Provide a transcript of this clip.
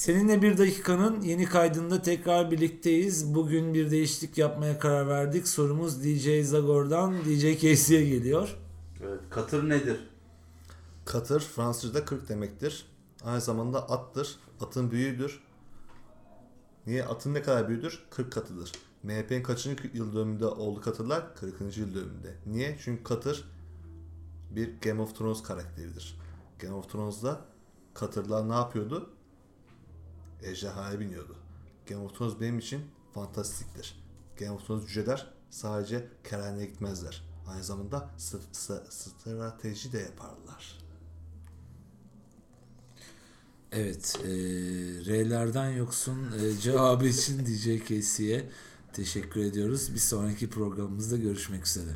Seninle bir dakikanın yeni kaydında tekrar birlikteyiz. Bugün bir değişiklik yapmaya karar verdik. Sorumuz DJ Zagor'dan DJ Casey'e geliyor. Evet, katır nedir? Katır Fransızca'da 40 demektir. Aynı zamanda attır. Atın büyüğüdür. Niye? Atın ne kadar büyüdür? 40 katıdır. MHP'nin kaçıncı yıl dönümünde oldu katırlar? 40. yıl dönümünde. Niye? Çünkü katır bir Game of Thrones karakteridir. Game of Thrones'da katırlar ne yapıyordu? Ejderhaya biniyordu. Game of Thrones benim için fantastiktir. Game of Thrones cüceler sadece kerhaneye gitmezler. Aynı zamanda st- st- strateji de yaparlar. Evet, e, R'lerden yoksun e, cevabı için DJ Casey'e teşekkür ediyoruz. Bir sonraki programımızda görüşmek üzere.